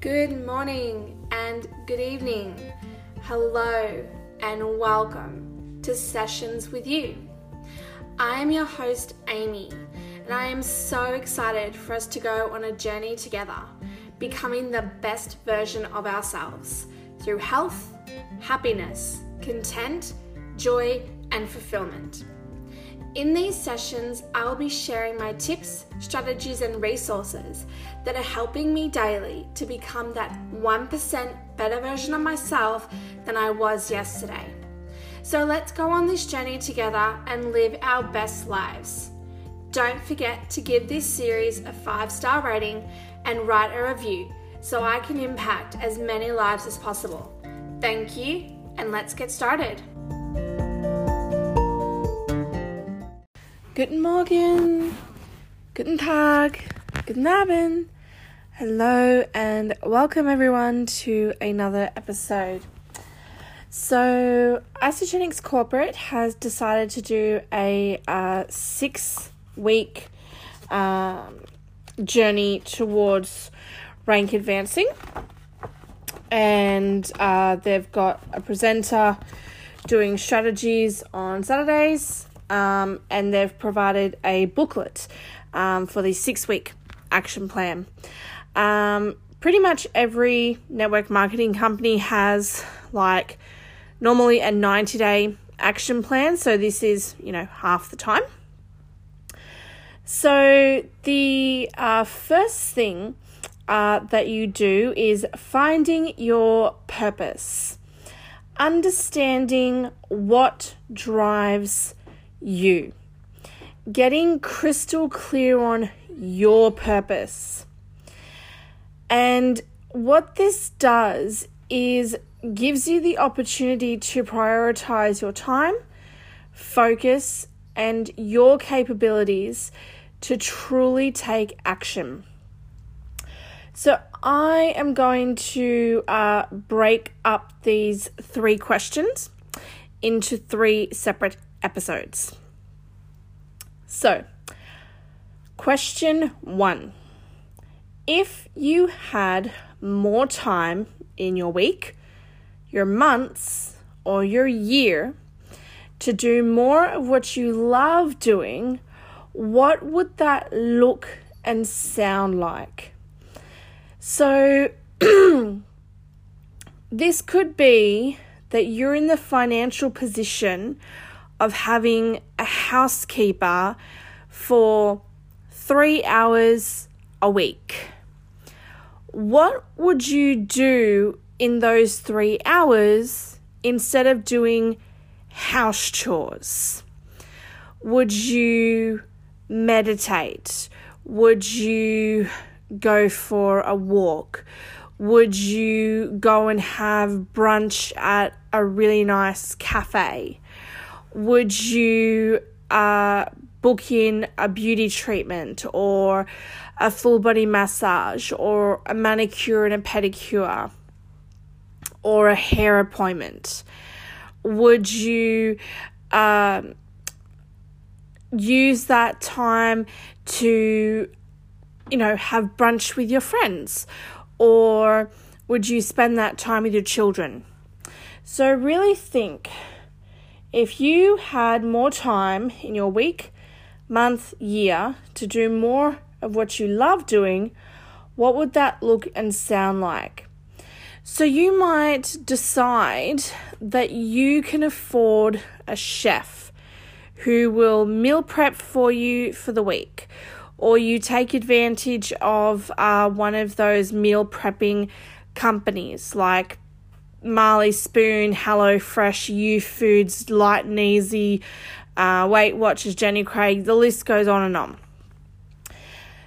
Good morning and good evening. Hello and welcome to Sessions with You. I am your host, Amy, and I am so excited for us to go on a journey together, becoming the best version of ourselves through health, happiness, content, joy, and fulfillment. In these sessions, I will be sharing my tips, strategies, and resources that are helping me daily to become that 1% better version of myself than I was yesterday. So let's go on this journey together and live our best lives. Don't forget to give this series a five star rating and write a review so I can impact as many lives as possible. Thank you, and let's get started. Guten Morgen, Guten Tag, Guten Abend. Hello and welcome everyone to another episode. So, Isagenix Corporate has decided to do a uh, six week um, journey towards rank advancing, and uh, they've got a presenter doing strategies on Saturdays um, and they've provided a booklet um, for the six week action plan. Um, pretty much every network marketing company has like normally a 90 day action plan, so this is, you know, half the time. So, the uh, first thing uh, that you do is finding your purpose, understanding what drives you. Getting crystal clear on your purpose. And what this does is gives you the opportunity to prioritize your time, focus, and your capabilities to truly take action. So, I am going to uh, break up these three questions into three separate episodes. So, question one If you had more time in your week, your months, or your year to do more of what you love doing, what would that look and sound like? So, this could be that you're in the financial position of having a housekeeper for three hours a week. What would you do in those three hours instead of doing house chores? Would you meditate? Would you go for a walk? Would you go and have brunch at a really nice cafe? Would you uh, book in a beauty treatment or a full body massage or a manicure and a pedicure or a hair appointment? Would you um, use that time to, you know, have brunch with your friends? Or would you spend that time with your children? So, really think if you had more time in your week, month, year to do more of what you love doing, what would that look and sound like? So you might decide that you can afford a chef who will meal prep for you for the week, or you take advantage of uh, one of those meal prepping companies like Marley Spoon, Hello Fresh, Youfoodz, Light and Easy, uh, Weight Watchers, Jenny Craig, the list goes on and on.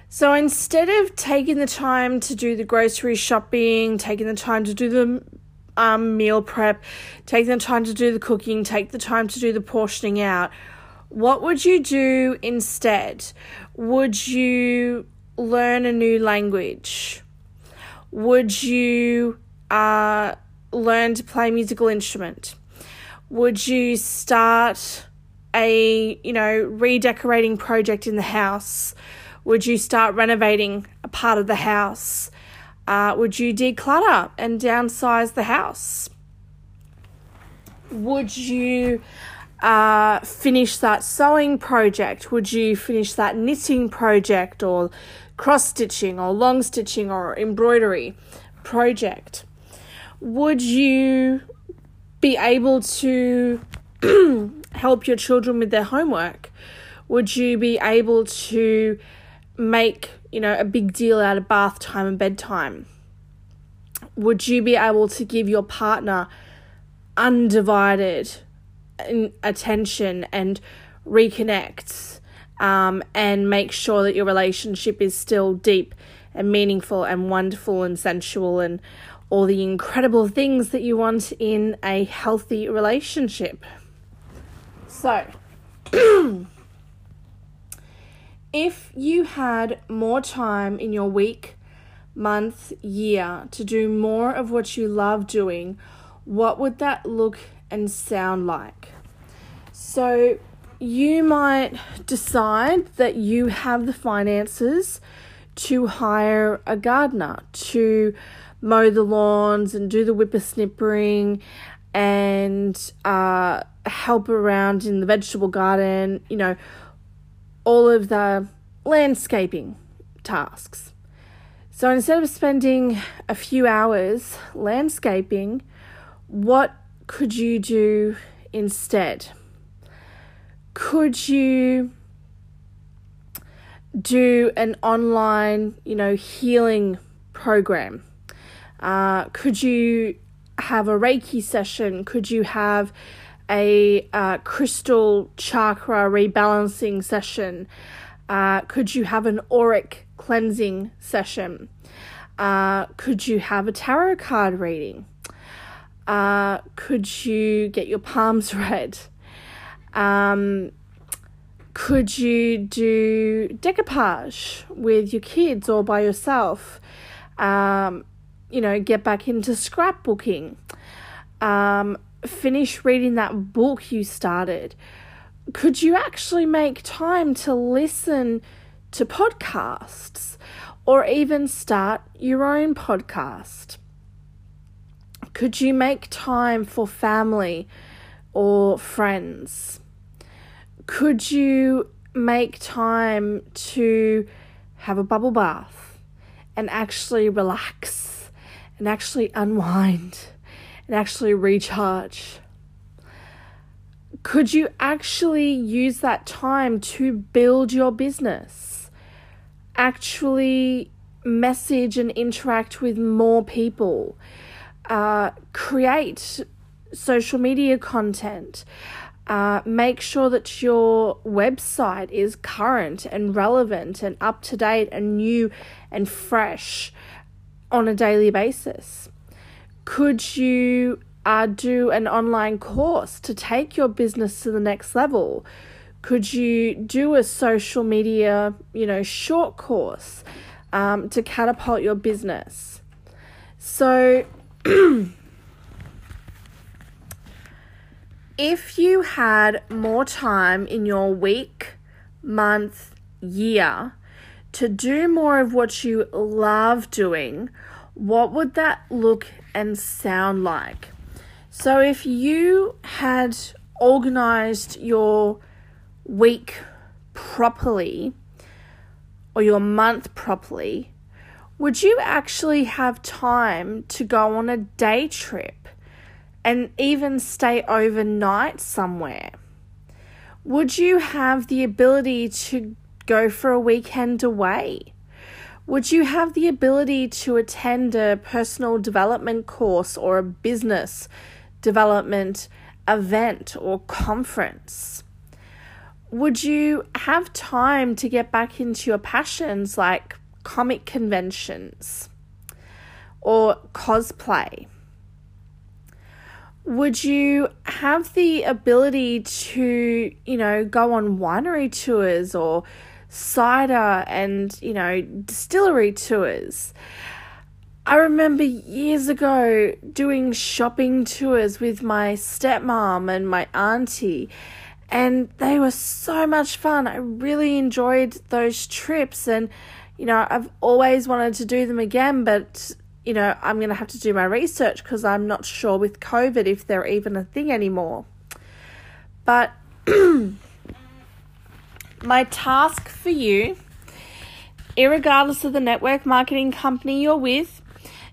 So instead of taking the time to do the grocery shopping, taking the time to do the um, meal prep, taking the time to do the cooking, take the time to do the portioning out, what would you do instead? Would you learn a new language? Would you uh, learn to play a musical instrument? Would you start a, you know, redecorating project in the house? Would you start renovating a part of the house? Uh, would you declutter and downsize the house? Would you uh, finish that sewing project? Would you finish that knitting project or cross stitching or long stitching or embroidery project? Would you be able to help your children with their homework? Would you be able to make, you know, a big deal out of bath time and bedtime? Would you be able to give your partner undivided attention and reconnect um, and make sure that your relationship is still deep and meaningful and wonderful and sensual and all the incredible things that you want in a healthy relationship. So, if you had more time in your week, month, year to do more of what you love doing, what would that look and sound like? So, you might decide that you have the finances to hire a gardener to mow the lawns and do the whippersnippering and uh, help around in the vegetable garden, you know, all of the landscaping tasks. So instead of spending a few hours landscaping, what could you do instead? Could you do an online, you know, healing program? Uh, could you have a Reiki session? Could you have a uh, crystal chakra rebalancing session? Uh, could you have an auric cleansing session? Uh, could you have a tarot card reading? Uh, could you get your palms read? Um, could you do decoupage with your kids or by yourself? Um, you know, get back into scrapbooking. Um, finish reading that book you started. Could you actually make time to listen to podcasts or even start your own podcast? Could you make time for family or friends? Could you make time to have a bubble bath and actually relax and actually unwind and actually recharge? Could you actually use that time to build your business? Actually message and interact with more people? Uh, create social media content? Uh, make sure that your website is current and relevant and up to date and new and fresh on a daily basis? Could you uh, do an online course to take your business to the next level? Could you do a social media, you know, short course um, to catapult your business? So, if you had more time in your week, month, year to do more of what you love doing, what would that look and sound like? So, if you had organized your week properly or your month properly, would you actually have time to go on a day trip and even stay overnight somewhere? Would you have the ability to go for a weekend away? Would you have the ability to attend a personal development course or a business development event or conference? Would you have time to get back into your passions like comic conventions or cosplay? Would you have the ability to, you know, go on winery tours or cider and, you know, distillery tours. I remember years ago doing shopping tours with my stepmom and my auntie, and they were so much fun. I really enjoyed those trips, and you know, I've always wanted to do them again, but you know, I'm going to have to do my research because I'm not sure with COVID if they're even a thing anymore. But my task for you, regardless of the network marketing company you're with,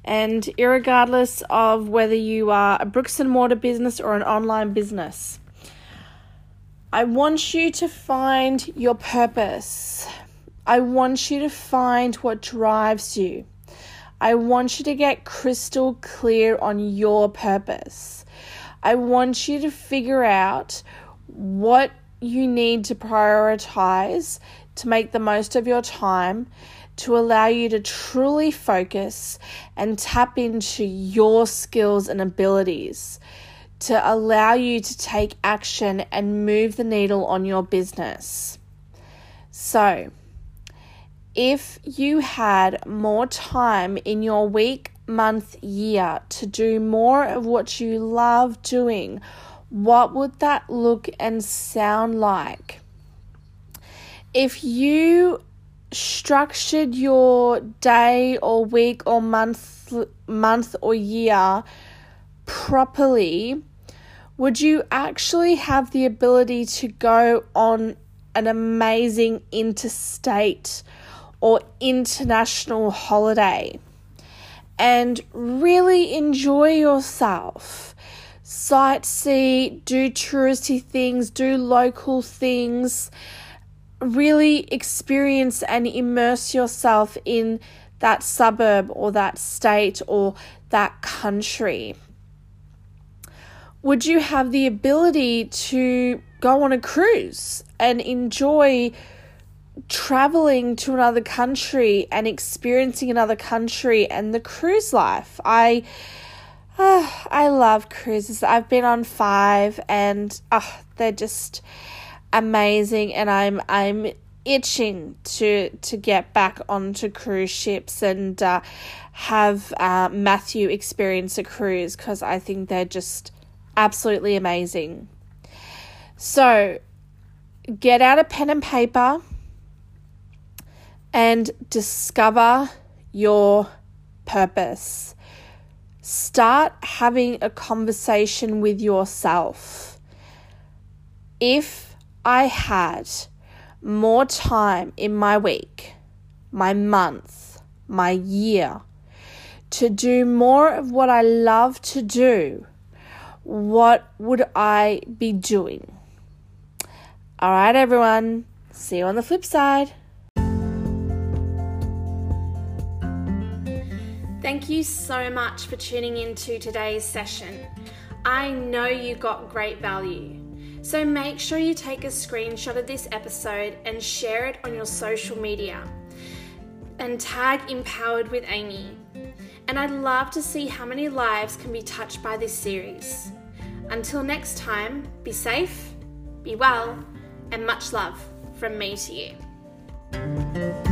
and regardless of whether you are a bricks and mortar business or an online business, I want you to find your purpose. I want you to find what drives you. I want you to get crystal clear on your purpose. I want you to figure out what you need to prioritize to make the most of your time to allow you to truly focus and tap into your skills and abilities to allow you to take action and move the needle on your business. So, if you had more time in your week, month, year to do more of what you love doing, what would that look and sound like? If you structured your day or week or month month or year properly, would you actually have the ability to go on an amazing interstate or international holiday and really enjoy yourself. Sightsee, do touristy things, do local things, really experience and immerse yourself in that suburb or that state or that country. Would you have the ability to go on a cruise and enjoy traveling to another country and experiencing another country and the cruise life. I uh, I love cruises. I've been on 5 and uh, they're just amazing and I'm I'm itching to to get back onto cruise ships and uh, have uh, Matthew experience a cruise because I think they're just absolutely amazing. So, get out a pen and paper and discover your purpose. Start having a conversation with yourself. If I had more time in my week, my month, my year to do more of what I love to do, what would I be doing? All right, everyone. See you on the flip side. Thank you so much for tuning in to today's session. I know you got great value. So make sure you take a screenshot of this episode and share it on your social media. And tag Empowered with Amy. And I'd love to see how many lives can be touched by this series. Until next time, be safe, be well, and much love from me to you.